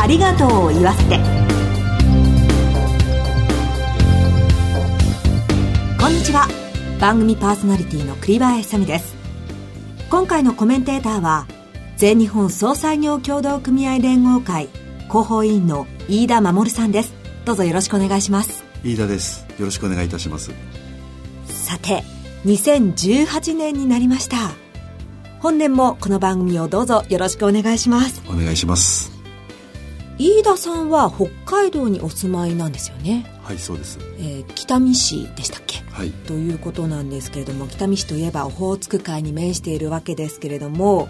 ありがとうを言わせて。こんにちは。番組パーソナリティの栗林さみです。今回のコメンテーターは全日本総裁業協同組合連合会広報委員の飯田守さんです。どうぞよろしくお願いします。飯田です。よろしくお願いいたします。さて2018年になりました。本年もこの番組をどうぞよろしくお願いします。お願いします飯田さんは北海道にお住まいなんですよね。はいそうです、えー、北見市でしたっけ？はい。ということなんですけれども北見市といえばオホーツク海に面しているわけですけれども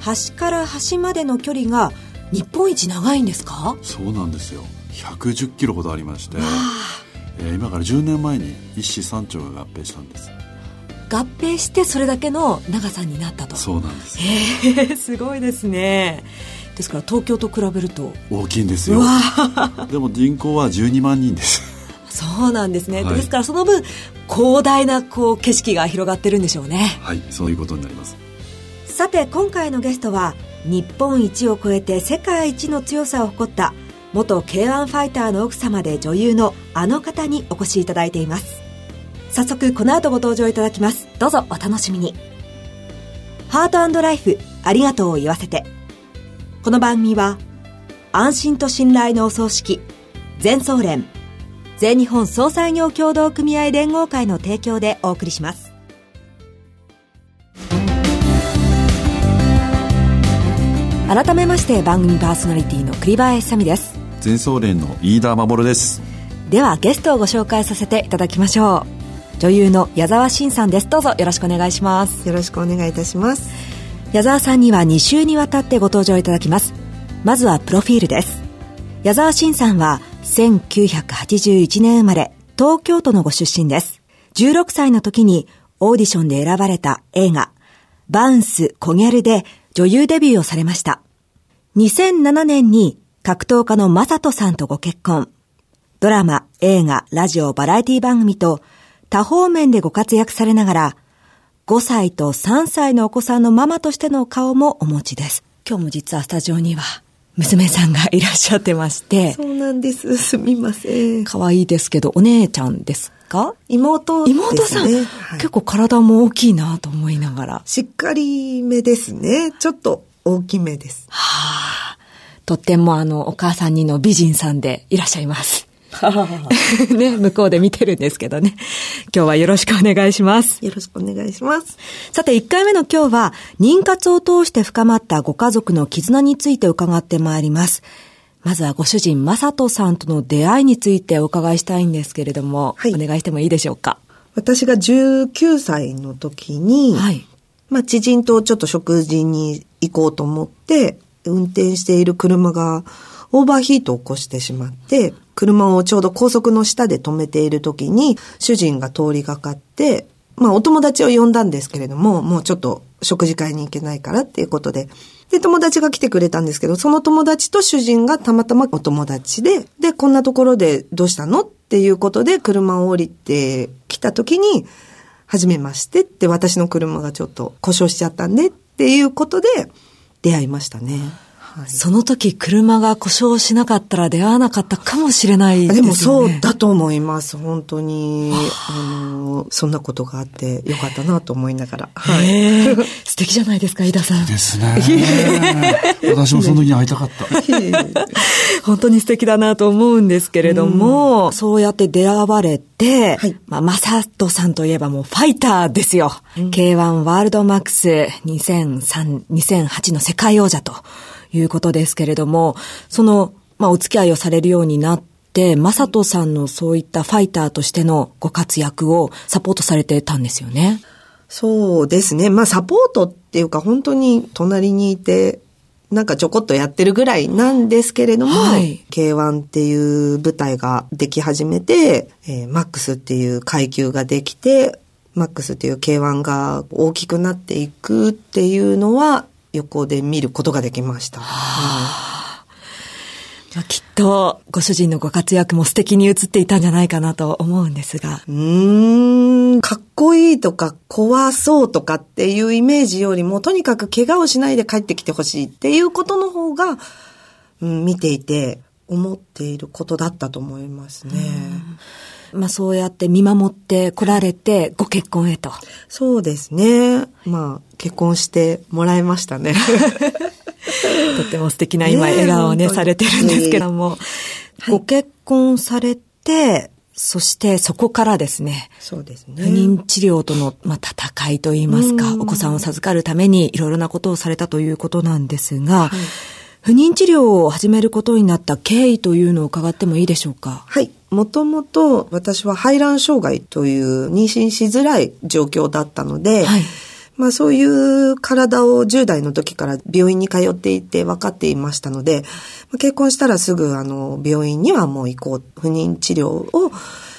端から端までの距離が日本一長いんですか？そうなんですよ。110キロほどありまして、えー、今から10年前に一市三町が合併したんです。合併してそれだけの長さになったと。そうなんです。へえすごいですねですから東京と比べると。大きいんですよ。でも人口は12万人です。そうなんですね、はい、ですからその分広大なこう景色が広がってるんでしょうね。はいそういうことになります。さて今回のゲストは日本一を超えて世界一の強さを誇った元 K1 ファイターの奥様で女優のあの方にお越しいただいています。早速この後ご登場いただきます。どうぞお楽しみに。ハートライフありがとうを言わせてこの番組は安心と信頼のお葬式全総連全日本総裁業協同組合連合会の提供でお送りします。改めまして番組パーソナリティの栗林さみです。全総連の飯田守です。ではゲストをご紹介させていただきましょう。女優の矢沢慎さんです。どうぞよろしくお願いします。よろしくお願いいたします矢沢さんには2週にわたってご登場いただきます。まずはプロフィールです。矢沢慎さんは1981年生まれ東京都のご出身です。16歳の時にオーディションで選ばれた映画バウンス・コギャルで女優デビューをされました。2007年に格闘家のマサトさんとご結婚。ドラマ、映画、ラジオ、バラエティ番組と多方面でご活躍されながら、5歳と3歳のお子さんのママとしての顔もお持ちです。今日も実はスタジオには娘さんがいらっしゃってまして。そうなんです。すみません。可愛いですけど、お姉ちゃんですか？妹ね、妹さん、はい、結構体も大きいなと思いながら。しっかりめですね。ちょっと大きめです。はあ。とってもあの、お母さんにの美人さんでいらっしゃいます。ね、向こうで見てるんですけどね。今日はよろしくお願いします。よろしくお願いします。さて、1回目の今日は、妊活を通して深まったご家族の絆について伺ってまいります。まずはご主人、まさとさんとの出会いについてお伺いしたいんですけれども、はい、お願いしてもいいでしょうか？私が19歳の時に、はい、まあ、知人とちょっと食事に行こうと思って、運転している車がオーバーヒートを起こしてしまって、車をちょうど高速の下で止めている時に、主人が通りがかって、まあお友達を呼んだんですけれども、もうちょっと食事会に行けないからっていうことで、で、友達が来てくれたんですけど、その友達と主人がたまたまお友達で、で、こんなところでどうしたのっていうことで車を降りてきた時に、はじめましてって私の車がちょっと故障しちゃったんでっていうことで出会いましたね。はい、その時車が故障しなかったら出会わなかったかもしれないですね。でもそうだと思います。本当に、あの、そんなことがあってよかったなと思いながら。はい。素敵じゃないですか、井田さん。ですね。私もその時に会いたかった。本当に素敵だなと思うんですけれども、うそうやって出会われて、はい、まあ、とさんといえばもうファイターですよ。うん、K1 ワールドマックス2003、2008の世界王者と。いうことですけれども、その、まあ、お付き合いをされるようになって、まさとさんのそういったファイターとしてのご活躍をサポートされてたんですよね。そうですね。まあ、サポートっていうか、本当に隣にいて、なんかちょこっとやってるぐらいなんですけれども、はい、K1 っていう舞台ができ始めて、えー、マックスっていう階級ができて、マックスっていう K1 が大きくなっていくっていうのは、横で見ることができました。はあ、きっとご主人のご活躍も素敵に映っていたんじゃないかなと思うんですが。うーん、かっこいいとか怖そうとかっていうイメージよりも、とにかく怪我をしないで帰ってきてほしいっていうことの方が、うん、見ていて思っていることだったと思いますね。まあそうやって見守って来られてご結婚へと。そうですね。まあ結婚してもらいましたね。とっても素敵な今笑顔をね、されてるんですけども、ご結婚されて、そしてそこからですね。そうですね。不妊治療との、まあ、戦いといいますか、お子さんを授かるためにいろいろなことをされたということなんですが、はい、不妊治療を始めることになった経緯というのを伺ってもいいでしょうか？はい。もともと私は排卵障害という妊娠しづらい状況だったので、はいまあそういう体を10代の時から病院に通っていて分かっていましたので、結婚したらすぐあの病院にはもう行こう。不妊治療を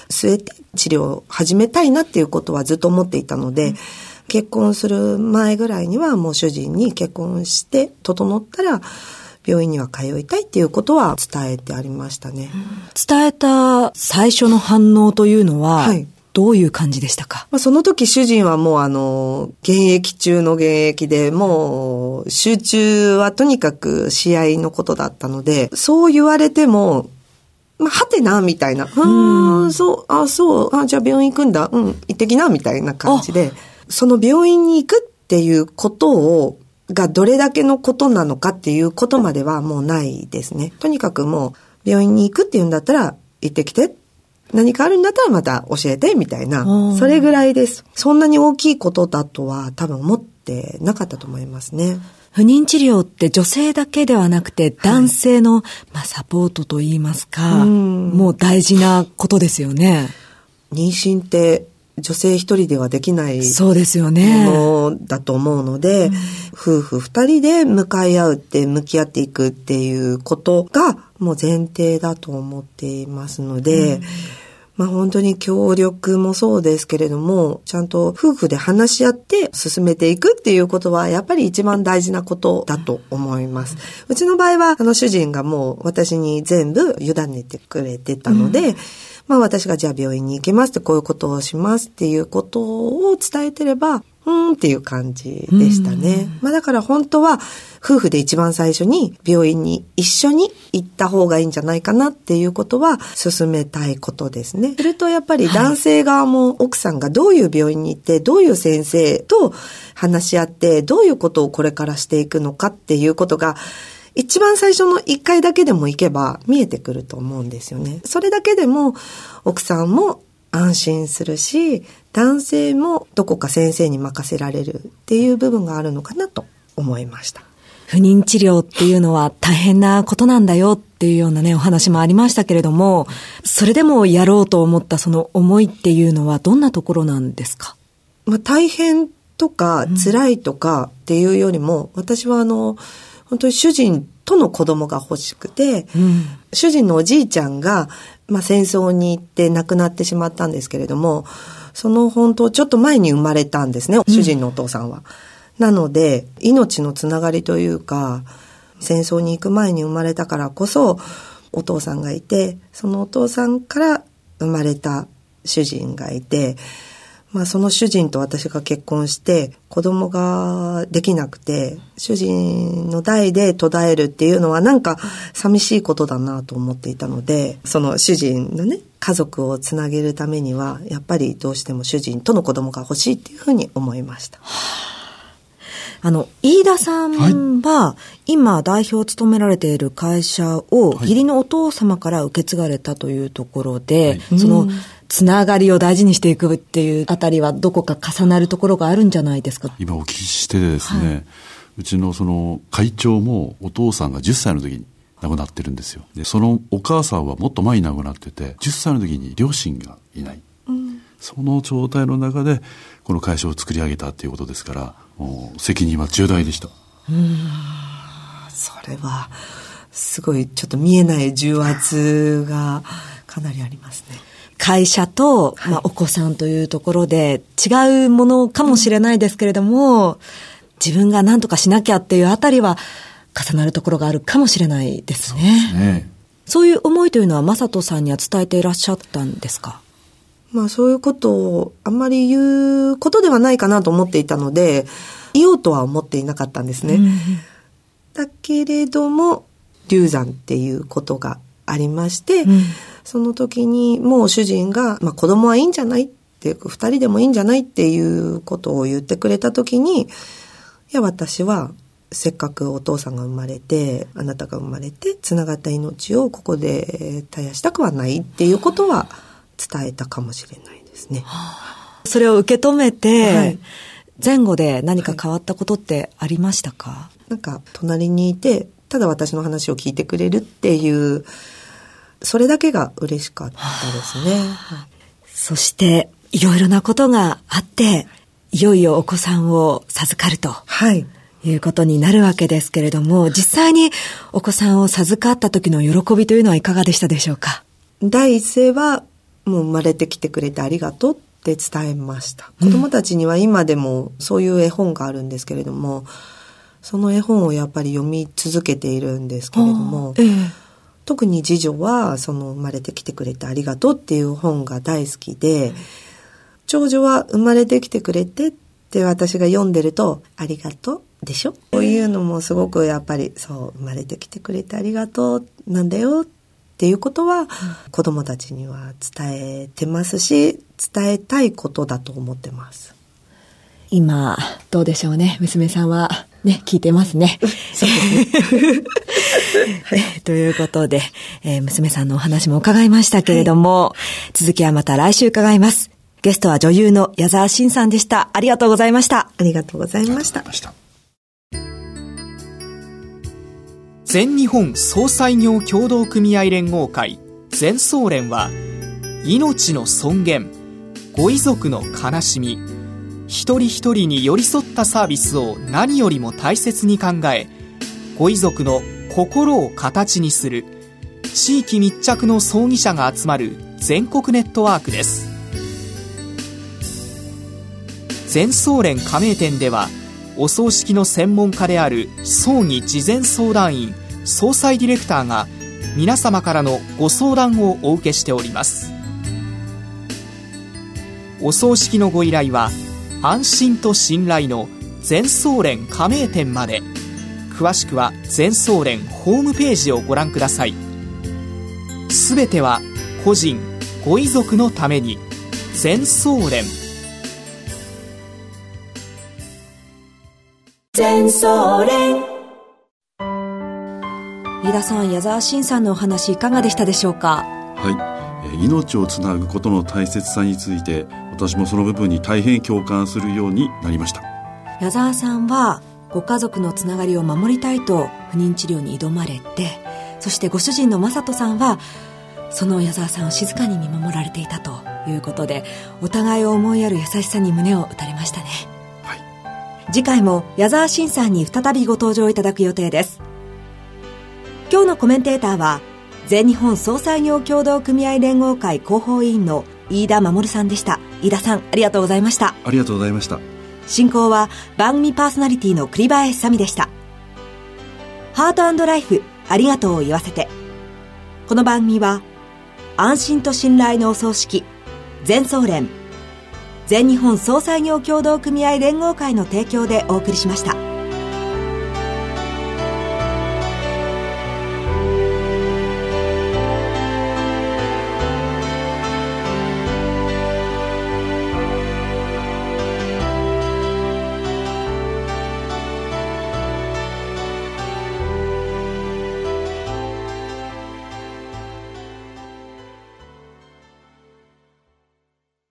据えて治療を始めたいなっていうことはずっと思っていたので、結婚する前ぐらいにはもう主人に結婚して整ったら病院には通いたいっていうことは伝えてありましたね。伝えた最初の反応というのは、はい、どういう感じでしたか、まあ、その時主人はもうあの、現役中の現役で、もう集中はとにかく試合のことだったので、そう言われても、まあ、はてな、みたいな。うん、そう、あ、そう、あ、じゃあ病院行くんだ。うん、行ってきな、みたいな感じで、その病院に行くっていうことを、がどれだけのことなのかっていうことまではもうないですね。とにかくもう、病院に行くっていうんだったら、行ってきて何かあるんだったらまた教えて、みたいな。それぐらいです。そんなに大きいことだとは多分思ってなかったと思いますね。不妊治療って女性だけではなくて男性の、はい、まあ、サポートといいますか、うもう大事なことですよね。妊娠って女性一人ではできないそうですよね。ものだと思うので、うん、夫婦二人で向かい合うって向き合っていくっていうことがもう前提だと思っていますので、うんまあ本当に協力もそうですけれども、ちゃんと夫婦で話し合って進めていくっていうことは、やっぱり一番大事なことだと思います。うちの場合は、あの主人がもう私に全部委ねてくれてたので、うんまあ私がじゃあ病院に行きますってこういうことをしますっていうことを伝えてれば、うんっていう感じでしたね。まあだから本当は夫婦で一番最初に病院に一緒に行った方がいいんじゃないかなっていうことは進めたいことですね。するとやっぱり男性側も奥さんがどういう病院に行ってどういう先生と話し合ってどういうことをこれからしていくのかっていうことが一番最初の一回だけでも行けば見えてくると思うんですよね。それだけでも奥さんも安心するし、男性もどこか先生に任せられるっていう部分があるのかなと思いました。不妊治療っていうのは大変なことなんだよっていうようなね、お話もありましたけれども、それでもやろうと思ったその思いっていうのはどんなところなんですか？まあ大変とか辛いとかっていうよりも、うん、私はあの、本当に主人との子供が欲しくて、うん、主人のおじいちゃんが、まあ、戦争に行って亡くなってしまったんですけれども、その本当ちょっと前に生まれたんですね、主人のお父さんは。なので、命のつながりというか、戦争に行く前に生まれたからこそ、お父さんがいて、そのお父さんから生まれた主人がいて、まあその主人と私が結婚して子供ができなくて主人の代で途絶えるっていうのはなんか寂しいことだなと思っていたのでその主人のね家族をつなげるためにはやっぱりどうしても主人との子供が欲しいっていうふうに思いました。あ。の、飯田さんは、今代表を務められている会社を、義理のお父様から受け継がれたというところで、はい、その、つながりを大事にしていくっていうあたりはどこか重なるところがあるんじゃないですか？今お聞きしてですね、はい、うちのその会長もお父さんが10歳の時に亡くなってるんですよ。で、そのお母さんはもっと前に亡くなってて、10歳の時に両親がいない。うん、その状態の中で、この会社を作り上げたっていうことですから、責任は重大でした。うん、それは、すごいちょっと見えない重圧がかなりありますね。会社と、まあ、お子さんというところで違うものかもしれないですけれども、自分が何とかしなきゃっていうあたりは重なるところがあるかもしれないですね。そうね。そういう思いというのは、正人さんには伝えていらっしゃったんですか？まあそういうことをあんまり言うことではないかなと思っていたので、言おうとは思っていなかったんですね。うん、だけれども、流産っていうことがありまして、うん、その時にもう主人が、まあ、子供はいいんじゃないっていう、二人でもいいんじゃないっていうことを言ってくれた時に、いや、私はせっかくお父さんが生まれて、あなたが生まれて、つながった命をここで絶やしたくはないっていうことは伝えたかもしれないですね。それを受け止めて、はい、前後で何か変わったことってありましたか、はい、なんか、隣にいて、ただ私の話を聞いてくれるっていう、それだけが嬉しかったですね。はい、そして、いろいろなことがあって、いよいよお子さんを授かると。はい。いうことになるわけですけれども、実際にお子さんを授かった時の喜びというのはいかがでしたでしょうか？第一声は、もう生まれてきてくれてありがとうって伝えました。子供たちには今でもそういう絵本があるんですけれども、その絵本をやっぱり読み続けているんですけれども、ええ、特に次女はその生まれてきてくれてありがとうっていう本が大好きで、長女は生まれてきてくれてって私が読んでると、ありがとうでしょ？こういうのもすごくやっぱりそう生まれてきてくれてありがとうなんだよっていうことは、子供たちには伝えてますし伝えたいことだと思ってます。今どうでしょうね。娘さんはね聞いてますね。そうですねということで、えー、娘さんのお話も伺いましたけれども、はい、続きはまた来週伺いますゲストは女優の矢沢慎さんでした。ありがとうございました。ありがとうございました。全日本総裁業協同組合連合会全総連は命の尊厳ご遺族の悲しみ一人一人に寄り添ったサービスを何よりも大切に考えご遺族の心を形にする。地域密着の葬儀者が集まる全国ネットワークです。全総連加盟店ではお葬式の専門家である葬儀事前相談員総裁ディレクターが皆様からのご相談をお受けしております。お葬式のご依頼は安心と信頼の全総連加盟店まで。詳しくは全総連ホームページをご覧ください。すべては個人ご遺族のために全総連。全総連。飯田さん矢沢慎さんのお話いかがでしたでしょうか？はい。命をつなぐことの大切さについて私もその部分に大変共感するようになりました。矢沢さんはご家族のつながりを守りたいと不妊治療に挑まれてそしてご主人の正人さんはその矢沢さんを静かに見守られていたということでお互いを思いやる優しさに胸を打たれましたね。次回も矢沢慎さんに再びご登場いただく予定です。今日のコメンテーターは全日本総裁業協同組合連合会広報委員の飯田守さんでした。飯田さんありがとうございました。ありがとうございました進行は番組パーソナリティの栗林さみでしたハートライフありがとうを言わせてこの番組は安心と信頼のお葬式全総連全日本総裁業協同組合連合会の提供でお送りしました。